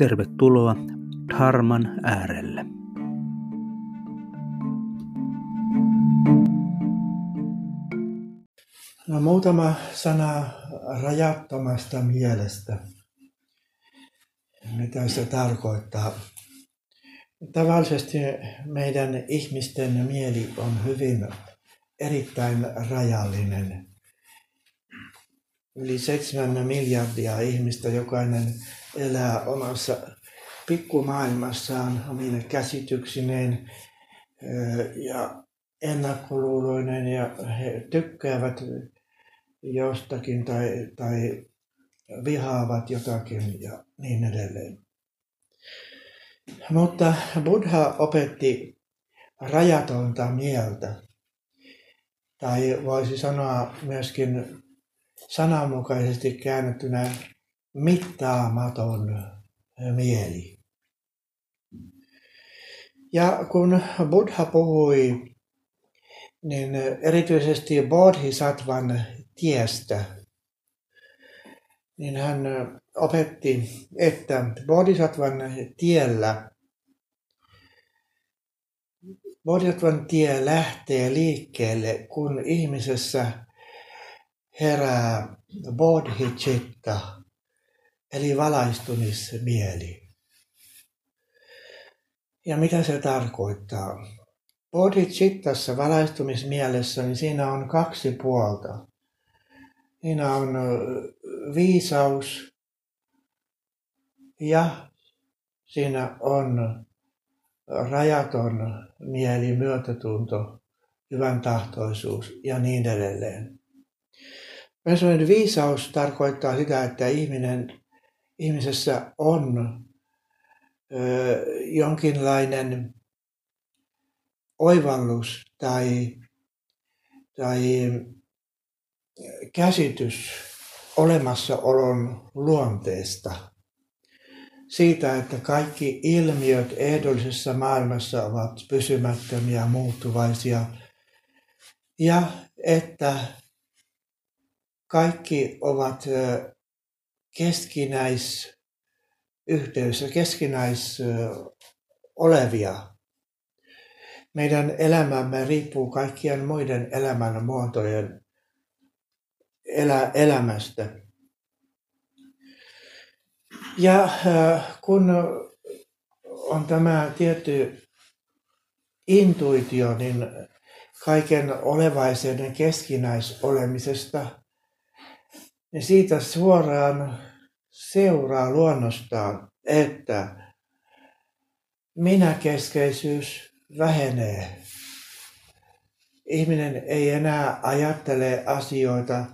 tervetuloa Dharman äärelle. No, muutama sana rajattomasta mielestä. Mitä se tarkoittaa? Tavallisesti meidän ihmisten mieli on hyvin erittäin rajallinen. Yli 7 miljardia ihmistä jokainen elää omassa pikkumaailmassaan omine käsityksineen ja ennakkoluuloinen ja he tykkäävät jostakin tai, tai vihaavat jotakin ja niin edelleen. Mutta Buddha opetti rajatonta mieltä. Tai voisi sanoa myöskin sananmukaisesti käännettynä mittaamaton mieli. Ja kun Buddha puhui niin erityisesti Bodhisattvan tiestä, niin hän opetti, että Bodhisattvan tiellä Bodhisattvan tie lähtee liikkeelle, kun ihmisessä herää bodhicitta, eli valaistumismieli. Ja mitä se tarkoittaa? Bodhicittassa valaistumismielessä, niin siinä on kaksi puolta. Siinä on viisaus ja siinä on rajaton mieli, myötätunto, hyvän tahtoisuus ja niin edelleen. Myös viisaus tarkoittaa sitä, että ihminen, ihmisessä on ö, jonkinlainen oivallus tai, tai käsitys olemassaolon luonteesta. Siitä, että kaikki ilmiöt ehdollisessa maailmassa ovat pysymättömiä, muuttuvaisia ja että kaikki ovat keskinäisyhteydessä, keskinäis olevia meidän elämämme riippuu kaikkien muiden elämän muotojen elä, elämästä. Ja kun on tämä tietty intuitio, niin kaiken olevaisen keskinäisolemisesta, niin siitä suoraan seuraa luonnostaan, että minäkeskeisyys vähenee. Ihminen ei enää ajattele asioita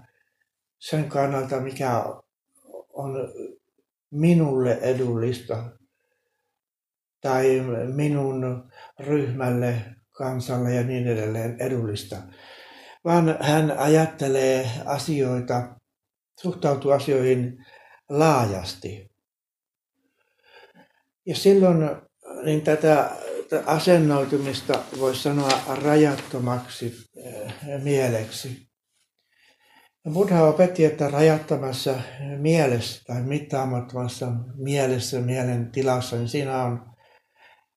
sen kannalta, mikä on minulle edullista tai minun ryhmälle, kansalle ja niin edelleen edullista, vaan hän ajattelee asioita, suhtautuu asioihin laajasti. Ja silloin niin tätä asennoitumista voisi sanoa rajattomaksi eh, mieleksi. Buddha opetti, että rajattomassa mielessä tai mittaamattomassa mielessä, mielen tilassa, niin siinä on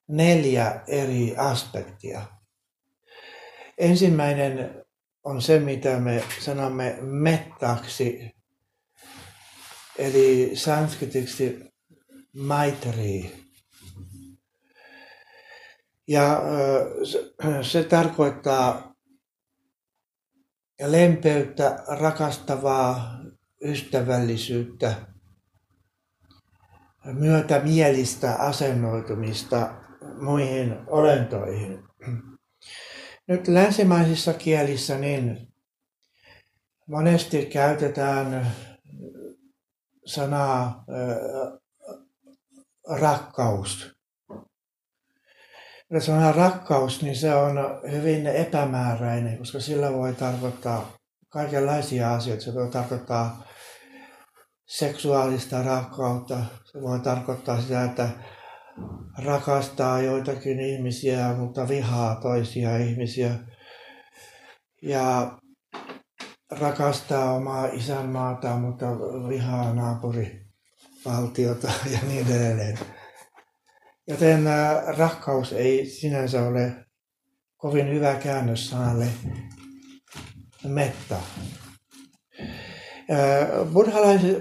neljä eri aspektia. Ensimmäinen on se, mitä me sanomme mettaksi, eli sanskritiksi maitri. Ja se tarkoittaa lempeyttä, rakastavaa ystävällisyyttä, myötämielistä asennoitumista muihin olentoihin. Nyt länsimaisissa kielissä niin monesti käytetään sanaa rakkaus. Jos sanoo rakkaus, niin se on hyvin epämääräinen, koska sillä voi tarkoittaa kaikenlaisia asioita. Se voi tarkoittaa seksuaalista rakkautta. Se voi tarkoittaa sitä, että rakastaa joitakin ihmisiä, mutta vihaa toisia ihmisiä. Ja rakastaa omaa isänmaata, mutta vihaa naapurivaltiota ja niin edelleen. Joten rakkaus ei sinänsä ole kovin hyvä käännös sanalle metta.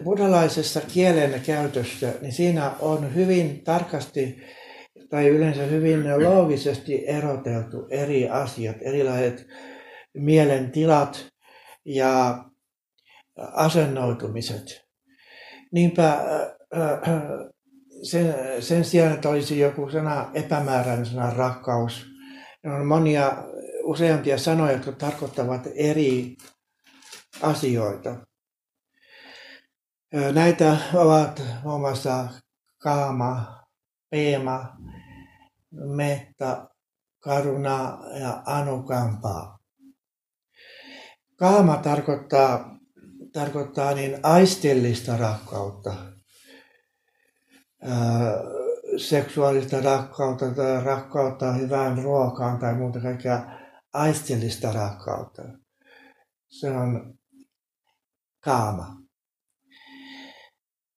Buddhalaisessa kielen käytössä, niin siinä on hyvin tarkasti tai yleensä hyvin loogisesti eroteltu eri asiat, erilaiset mielentilat ja asennoitumiset. Niinpä sen, sen sijaan, että olisi joku sana, epämääräinen sana rakkaus, on monia useampia sanoja, jotka tarkoittavat eri asioita. Näitä ovat muun muassa kaama, peema, metta, karuna ja anukampa. Kaama tarkoittaa, tarkoittaa niin aisteellista rakkautta, seksuaalista rakkautta tai rakkautta hyvään ruokaan tai muuta kaikkea aisteellista rakkautta. Se on kaama.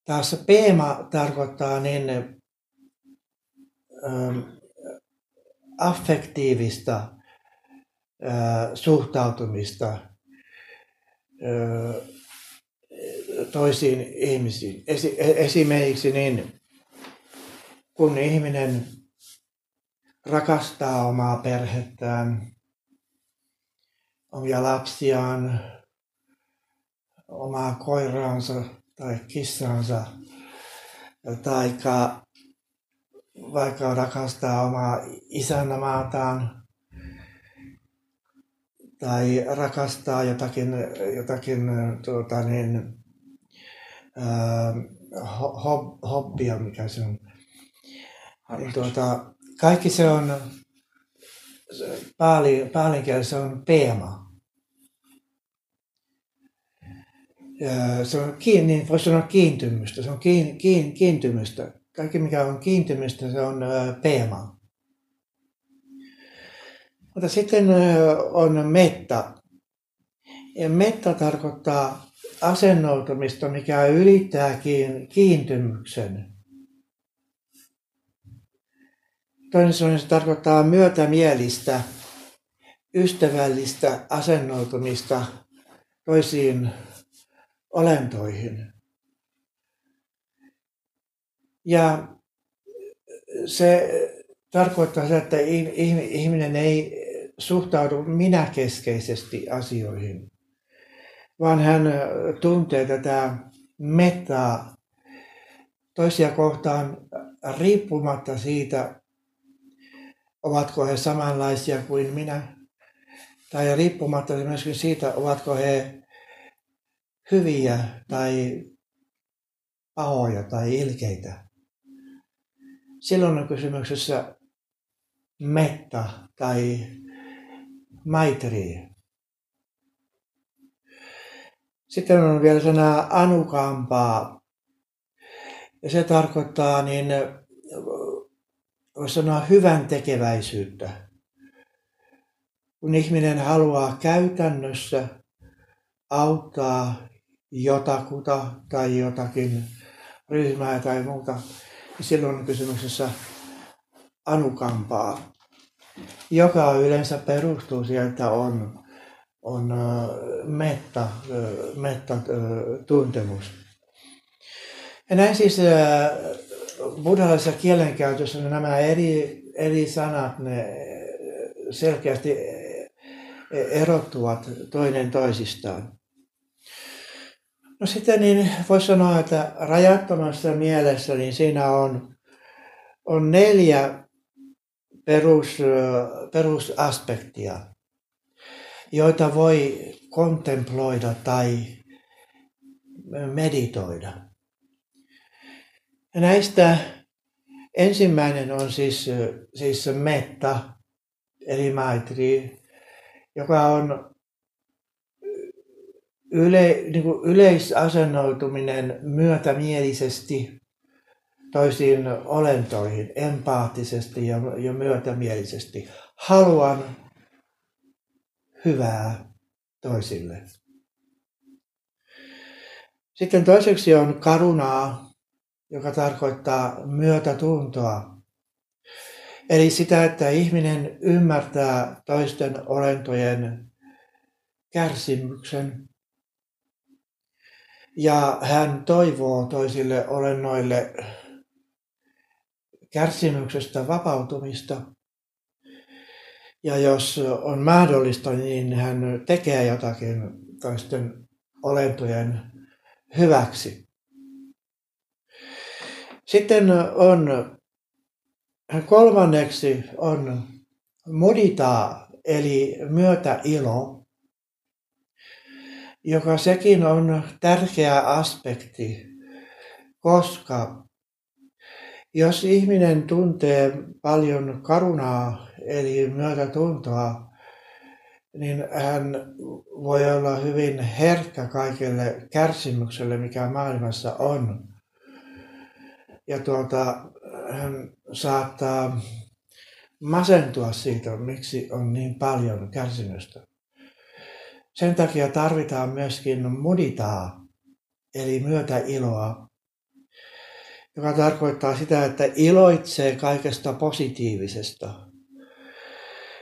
Taas peema tarkoittaa niin ähm, affektiivista äh, suhtautumista toisiin ihmisiin. Esi- esimerkiksi niin, kun ihminen rakastaa omaa perhettään, omia lapsiaan, omaa koiraansa tai kissansa, tai vaikka rakastaa omaa isänmaataan, tai rakastaa jotakin, jotakin tuota niin, hob, hobbia, mikä se on. Tuota, kaikki se on, päälin, se on teema. se on kiinni, niin voisi sanoa kiintymystä, se on kiin, kiin, kiintymystä. Kaikki mikä on kiintymystä, se on teema. Mutta sitten on metta. Ja metta tarkoittaa asennoitumista, mikä ylittää kiintymyksen. Toinen se tarkoittaa myötämielistä, ystävällistä asennoitumista toisiin olentoihin. Ja se tarkoittaa sitä, että ihminen ei suhtaudu minäkeskeisesti asioihin, vaan hän tuntee tätä metaa toisia kohtaan riippumatta siitä, ovatko he samanlaisia kuin minä, tai riippumatta myöskin siitä, ovatko he hyviä tai pahoja tai ilkeitä. Silloin on kysymyksessä metta tai maitri. Sitten on vielä sana anukampaa. Ja se tarkoittaa niin, voisi sanoa hyvän tekeväisyyttä. Kun ihminen haluaa käytännössä auttaa jotakuta tai jotakin ryhmää tai muuta, niin silloin on kysymyksessä anukampaa, joka yleensä perustuu siihen, että on, on metta, metta tuntemus. Ja näin siis buddhalaisessa kielenkäytössä nämä eri, eri sanat ne selkeästi erottuvat toinen toisistaan. No sitten niin voisi sanoa, että rajattomassa mielessä niin siinä on, on neljä perus, perusaspektia, joita voi kontemploida tai meditoida. Näistä Ensimmäinen on siis, siis metta, eli maitri, joka on yle, niin kuin yleisasennoituminen myötämielisesti toisiin olentoihin, empaattisesti ja, ja myötämielisesti. Haluan hyvää toisille. Sitten toiseksi on karunaa, joka tarkoittaa myötätuntoa. Eli sitä, että ihminen ymmärtää toisten olentojen kärsimyksen ja hän toivoo toisille olennoille kärsimyksestä vapautumista. Ja jos on mahdollista, niin hän tekee jotakin toisten olentojen hyväksi. Sitten on kolmanneksi on mudita, eli myötäilo, joka sekin on tärkeä aspekti, koska jos ihminen tuntee paljon karunaa, eli myötätuntoa, niin hän voi olla hyvin herkkä kaikelle kärsimykselle, mikä maailmassa on. Ja tuota, hän saattaa masentua siitä, miksi on niin paljon kärsimystä. Sen takia tarvitaan myöskin muditaa, eli myötäiloa, joka tarkoittaa sitä, että iloitsee kaikesta positiivisesta.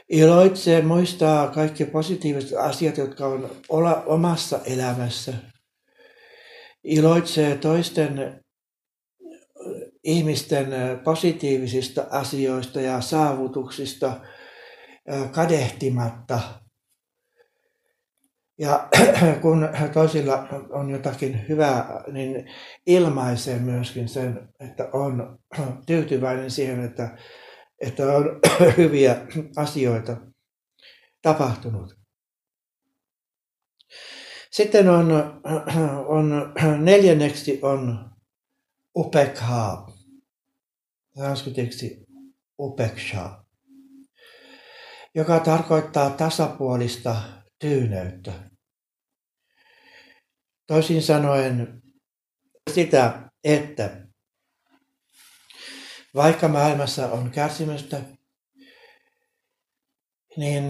Iloitsee, muistaa kaikki positiiviset asiat, jotka on olla omassa elämässä. Iloitsee toisten ihmisten positiivisista asioista ja saavutuksista kadehtimatta – ja kun toisilla on jotakin hyvää, niin ilmaisee myöskin sen, että on tyytyväinen siihen, että, että on hyviä asioita tapahtunut. Sitten on, on neljänneksi on upekha, sanskritiksi upeksha, joka tarkoittaa tasapuolista tyyneyttä. Toisin sanoen sitä, että vaikka maailmassa on kärsimystä, niin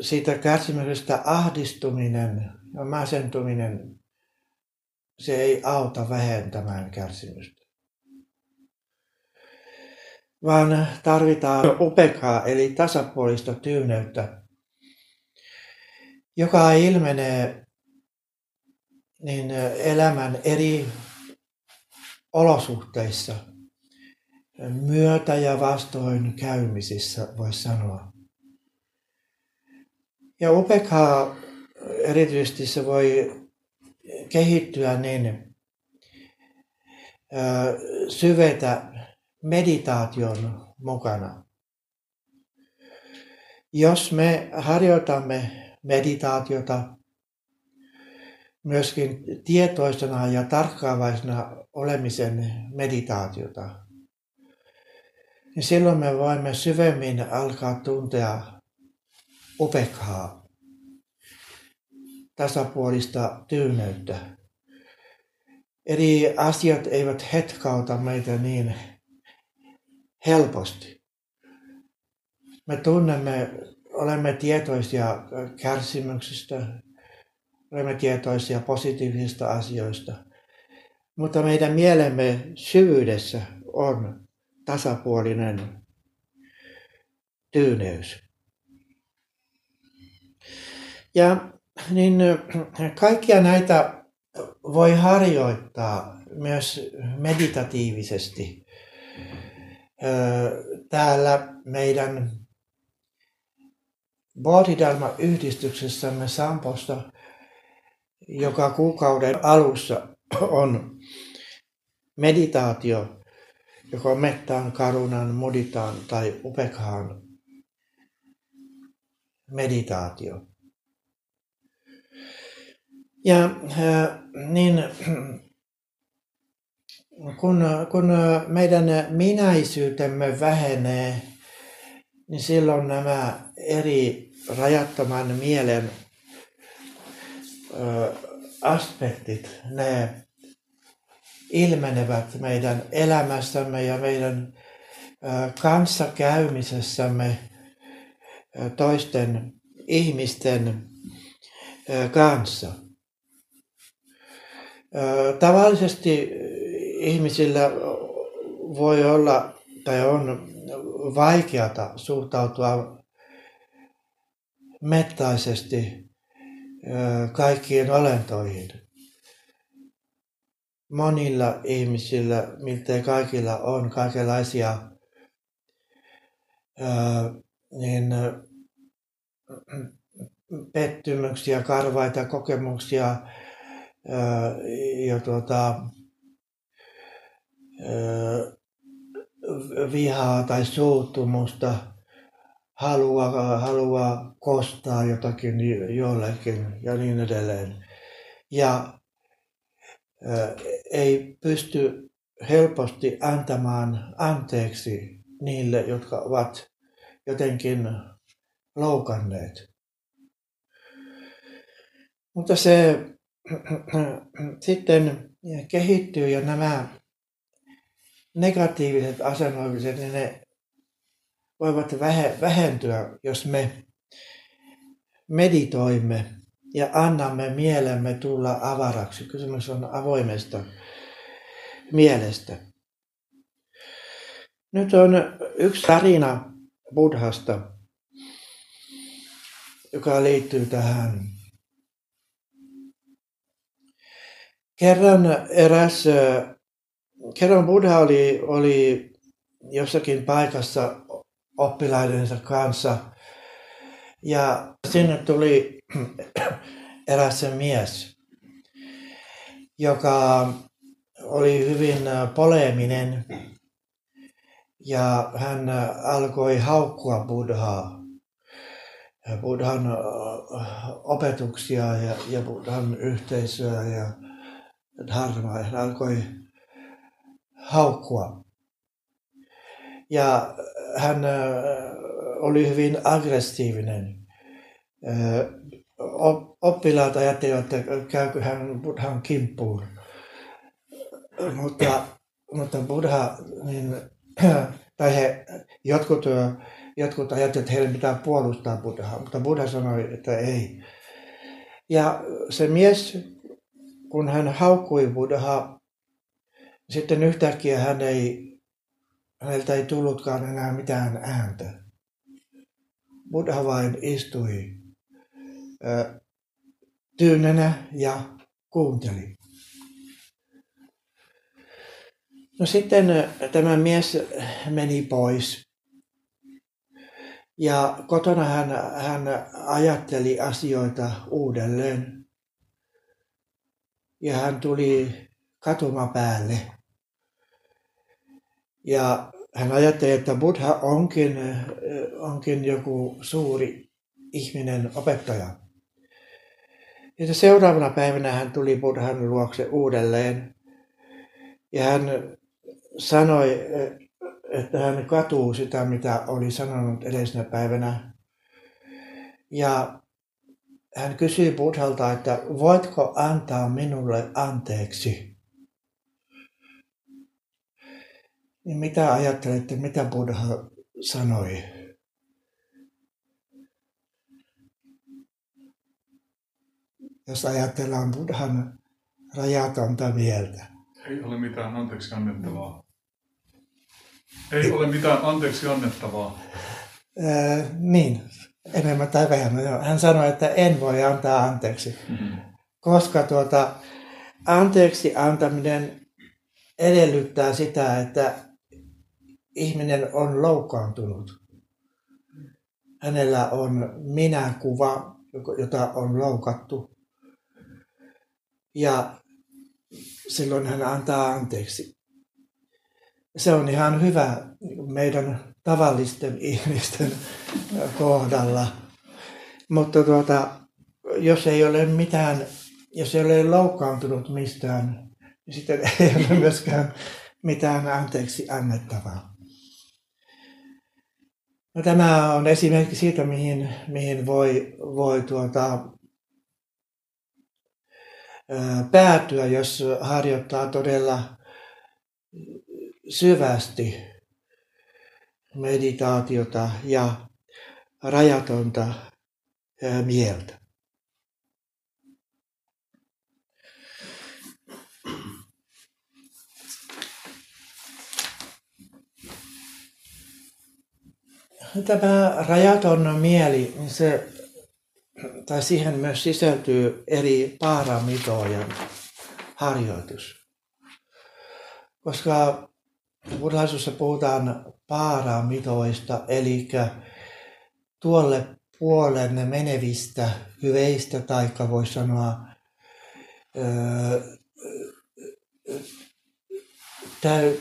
siitä kärsimyksestä ahdistuminen ja masentuminen, se ei auta vähentämään kärsimystä. Vaan tarvitaan upekaa eli tasapuolista tyyneyttä, joka ilmenee niin elämän eri olosuhteissa, myötä- ja vastoin käymisissä, voisi sanoa. Ja upekha erityisesti se voi kehittyä niin syvetä meditaation mukana. Jos me harjoitamme meditaatiota myöskin tietoisena ja tarkkaavaisena olemisen meditaatiota, niin silloin me voimme syvemmin alkaa tuntea upekhaa, tasapuolista tyyneyttä. Eli asiat eivät hetkauta meitä niin helposti. Me tunnemme, olemme tietoisia kärsimyksistä, olemme tietoisia positiivisista asioista. Mutta meidän mielemme syvyydessä on tasapuolinen tyyneys. Ja niin kaikkia näitä voi harjoittaa myös meditatiivisesti täällä meidän Bodhidharma-yhdistyksessämme Samposta joka kuukauden alussa on meditaatio, joko mettään, karunan, muditaan tai upekhaan meditaatio. Ja äh, niin kun, kun meidän minäisyytemme vähenee, niin silloin nämä eri rajattoman mielen aspektit, ne ilmenevät meidän elämässämme ja meidän kanssakäymisessämme toisten ihmisten kanssa. Tavallisesti ihmisillä voi olla tai on vaikeata suhtautua mettaisesti kaikkiin olentoihin. Monilla ihmisillä, miltei kaikilla on kaikenlaisia niin, pettymyksiä, karvaita kokemuksia ja tuota, vihaa tai suuttumusta, haluaa, haluaa kostaa jotakin jollekin ja niin edelleen. Ja ei pysty helposti antamaan anteeksi niille, jotka ovat jotenkin loukanneet. Mutta se sitten kehittyy ja nämä negatiiviset asennoimiset, niin ne voivat vähentyä, jos me meditoimme ja annamme mielemme tulla avaraksi. Kysymys on avoimesta mielestä. Nyt on yksi tarina Buddhasta, joka liittyy tähän. Kerran eräs kerran Buddha oli, oli jossakin paikassa oppilaidensa kanssa ja sinne tuli eräs mies, joka oli hyvin poleeminen ja hän alkoi haukkua Buddhaa, Buddhan opetuksia ja, ja Buddhan yhteisöä ja dharmaa. Hän alkoi haukkua. Ja hän oli hyvin aggressiivinen. Oppilaat ajattelivat, että käykö hän Buddhan kimppuun. Mutta, mutta Buddha, niin, tai he, jotkut, jotkut ajattelivat, että heidän pitää puolustaa Buddhaa, mutta Buddha sanoi, että ei. Ja se mies, kun hän haukkui Buddhaa, sitten yhtäkkiä hän ei, häneltä ei tullutkaan enää mitään ääntä. Buddha vain istui ö, tyynenä ja kuunteli. No sitten tämä mies meni pois. Ja kotona hän, hän ajatteli asioita uudelleen. Ja hän tuli katuma päälle. Ja hän ajatteli, että Buddha onkin, onkin joku suuri ihminen opettaja. Ja seuraavana päivänä hän tuli Buddhan luokse uudelleen. Ja hän sanoi, että hän katuu sitä, mitä oli sanonut edellisenä päivänä. Ja hän kysyi Buddhalta, että voitko antaa minulle anteeksi? Niin mitä ajattelette, mitä Buddha sanoi? Jos ajatellaan Buddhan rajatonta mieltä. Ei ole mitään anteeksi annettavaa. Ei ole mitään anteeksi annettavaa. Ää, niin, enemmän tai vähemmän. Hän sanoi, että en voi antaa anteeksi. Mm-hmm. Koska tuota, anteeksi antaminen edellyttää sitä, että ihminen on loukkaantunut. Hänellä on minäkuva, jota on loukattu. Ja silloin hän antaa anteeksi. Se on ihan hyvä meidän tavallisten ihmisten kohdalla. Mutta tuota, jos ei ole mitään, jos ei ole loukkaantunut mistään, niin sitten ei ole myöskään mitään anteeksi annettavaa. No, tämä on esimerkki siitä, mihin, mihin voi, voi tuota, päätyä, jos harjoittaa todella syvästi meditaatiota ja rajatonta mieltä. Tämä rajaton mieli, niin se, tai siihen myös sisältyy eri paramitojen harjoitus. Koska buddhalaisuudessa puhutaan paramitoista, eli tuolle puolen menevistä hyveistä, tai voi sanoa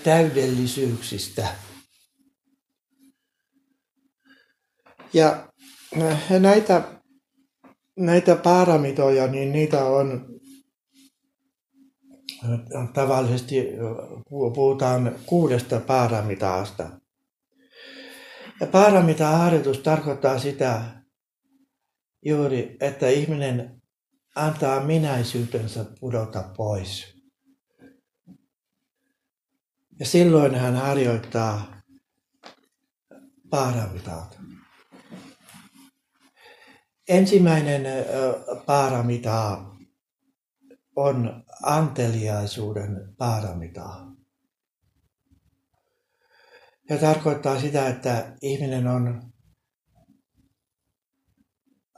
täydellisyyksistä. Ja näitä, näitä paramitoja, niin niitä on tavallisesti puhutaan kuudesta paramitaasta. Ja paramita-harjoitus tarkoittaa sitä juuri, että ihminen antaa minäisyytensä pudota pois. Ja silloin hän harjoittaa paramitaata. Ensimmäinen paramita on anteliaisuuden paramita. Ja tarkoittaa sitä, että ihminen on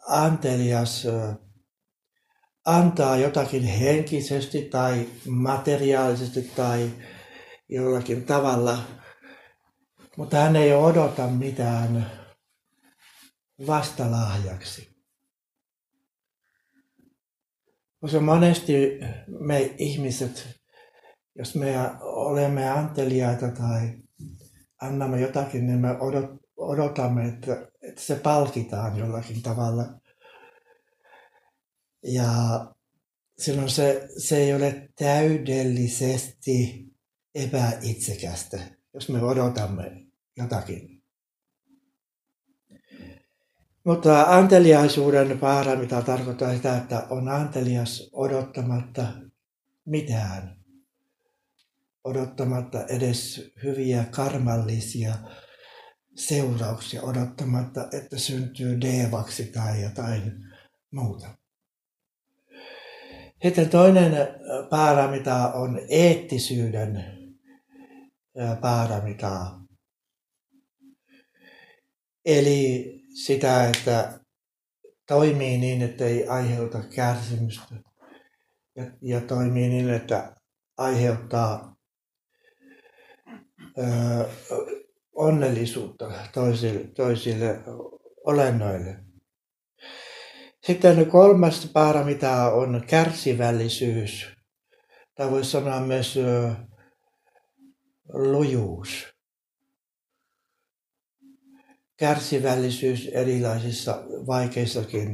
antelias antaa jotakin henkisesti tai materiaalisesti tai jollakin tavalla, mutta hän ei odota mitään vastalahjaksi. Koska monesti me ihmiset, jos me olemme anteliaita tai annamme jotakin, niin me odotamme, että, että se palkitaan jollakin tavalla. Ja silloin se, se ei ole täydellisesti epäitsekästä, jos me odotamme jotakin. Mutta anteliaisuuden vaara, mitä tarkoittaa sitä, että on antelias odottamatta mitään. Odottamatta edes hyviä karmallisia seurauksia, odottamatta, että syntyy devaksi tai jotain muuta. Sitten toinen paramita on eettisyyden paramita. Eli sitä, että toimii niin, että ei aiheuta kärsimystä. Ja, ja toimii niin, että aiheuttaa ö, onnellisuutta toisille, toisille olennoille. Sitten kolmas paara, mitä on kärsivällisyys, tai voisi sanoa myös ö, lujuus kärsivällisyys erilaisissa vaikeissakin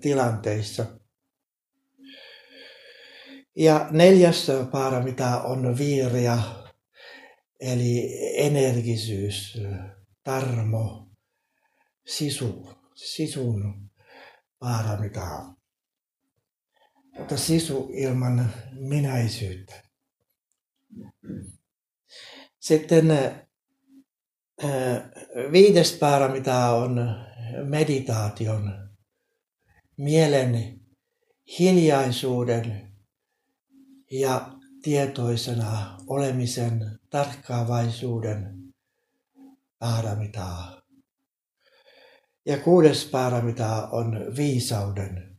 tilanteissa. Ja neljäs paara, mitä on viiria, eli energisyys, tarmo, sisu, sisun paara, mitä mutta sisu ilman minäisyyttä. Sitten viides päära, mitä on meditaation, mielen hiljaisuuden ja tietoisena olemisen tarkkaavaisuuden paaramitaa. Ja kuudes paramita on viisauden,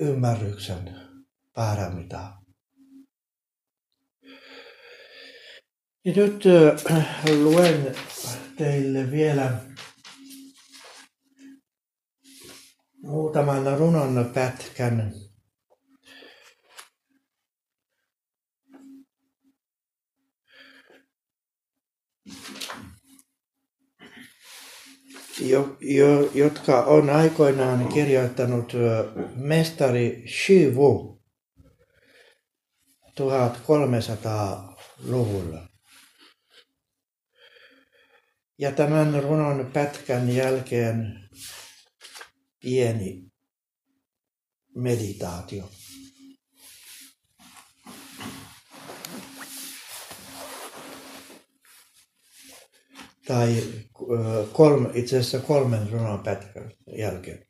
ymmärryksen paramita. Ja nyt äh, luen teille vielä muutaman runon pätkän. Jo, jo, jotka on aikoinaan kirjoittanut mestari Shivu 1300-luvulla. Ja tämän runon pätkän jälkeen pieni meditaatio. Tai kolme, itse asiassa kolmen runon pätkän jälkeen.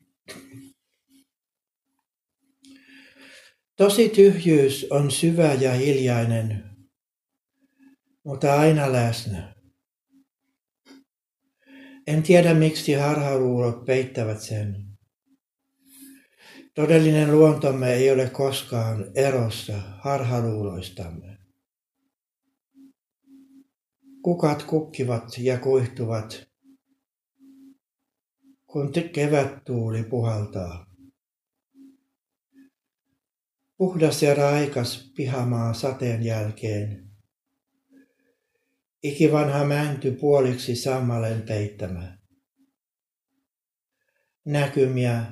Tosi tyhjyys on syvä ja hiljainen, mutta aina läsnä. En tiedä miksi harhaluulot peittävät sen. Todellinen luontomme ei ole koskaan erossa harhaluuloistamme. Kukat kukkivat ja kuihtuvat, kun kevättuuli puhaltaa. Puhdas ja raikas pihamaa sateen jälkeen. Ikivanha mänty puoliksi sammalen peittämä. Näkymiä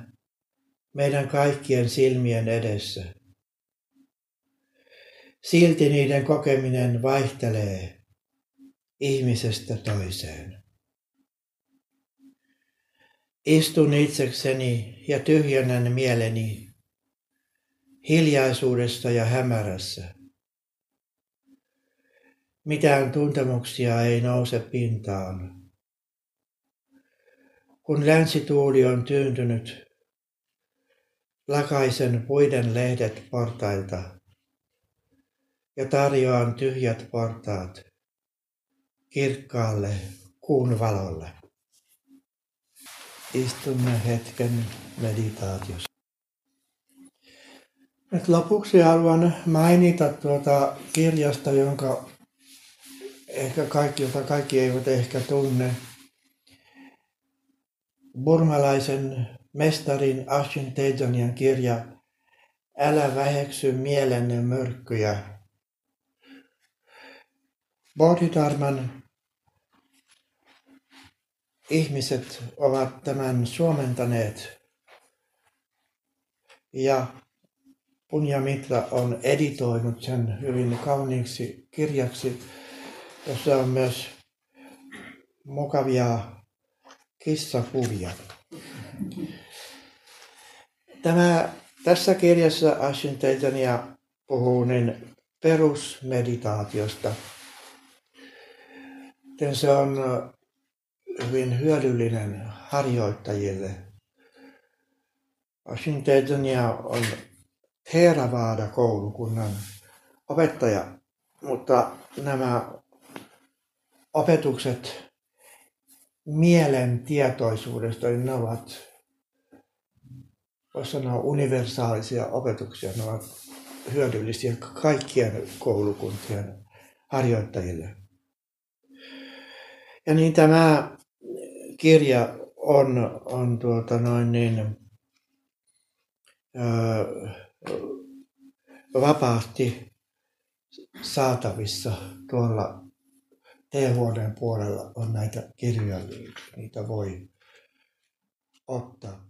meidän kaikkien silmien edessä. Silti niiden kokeminen vaihtelee ihmisestä toiseen. Istun itsekseni ja tyhjennän mieleni hiljaisuudesta ja hämärässä. Mitään tuntemuksia ei nouse pintaan. Kun länsituuli on tyyntynyt, lakaisen puiden lehdet portailta ja tarjoan tyhjät portaat kirkkaalle kuun valolle. Istumme hetken meditaatiossa. Et lopuksi haluan mainita tuota kirjasta, jonka ehkä kaikki, jota kaikki eivät ehkä tunne. Burmalaisen mestarin Ashin Tejanian kirja Älä väheksy mielenne mörkkyjä. Bodhidharman ihmiset ovat tämän suomentaneet ja Punja Mitra on editoinut sen hyvin kauniiksi kirjaksi, jossa on myös mukavia kissakuvia. Tämä, tässä kirjassa Ashin Teitania puhuu niin perusmeditaatiosta. Se on hyvin hyödyllinen harjoittajille. Ashin Teitania on Theravada-koulukunnan opettaja, mutta nämä opetukset mielen tietoisuudesta, niin ne ovat, voisi sanoa, universaalisia opetuksia. Ne ovat hyödyllisiä kaikkien koulukuntien harjoittajille. Ja niin tämä kirja on, on tuota noin niin, öö, vapaasti saatavissa tuolla teehuoneen puolella on näitä kirjoja, niitä voi ottaa.